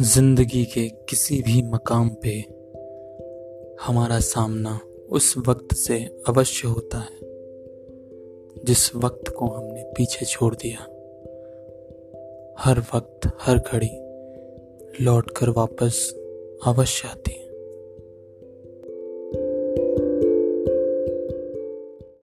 ज़िंदगी के किसी भी मकाम पे हमारा सामना उस वक्त से अवश्य होता है, जिस वक्त को हमने पीछे छोड़ दिया। हर वक्त, हर घड़ी लौट कर वापस अवश्य आती है।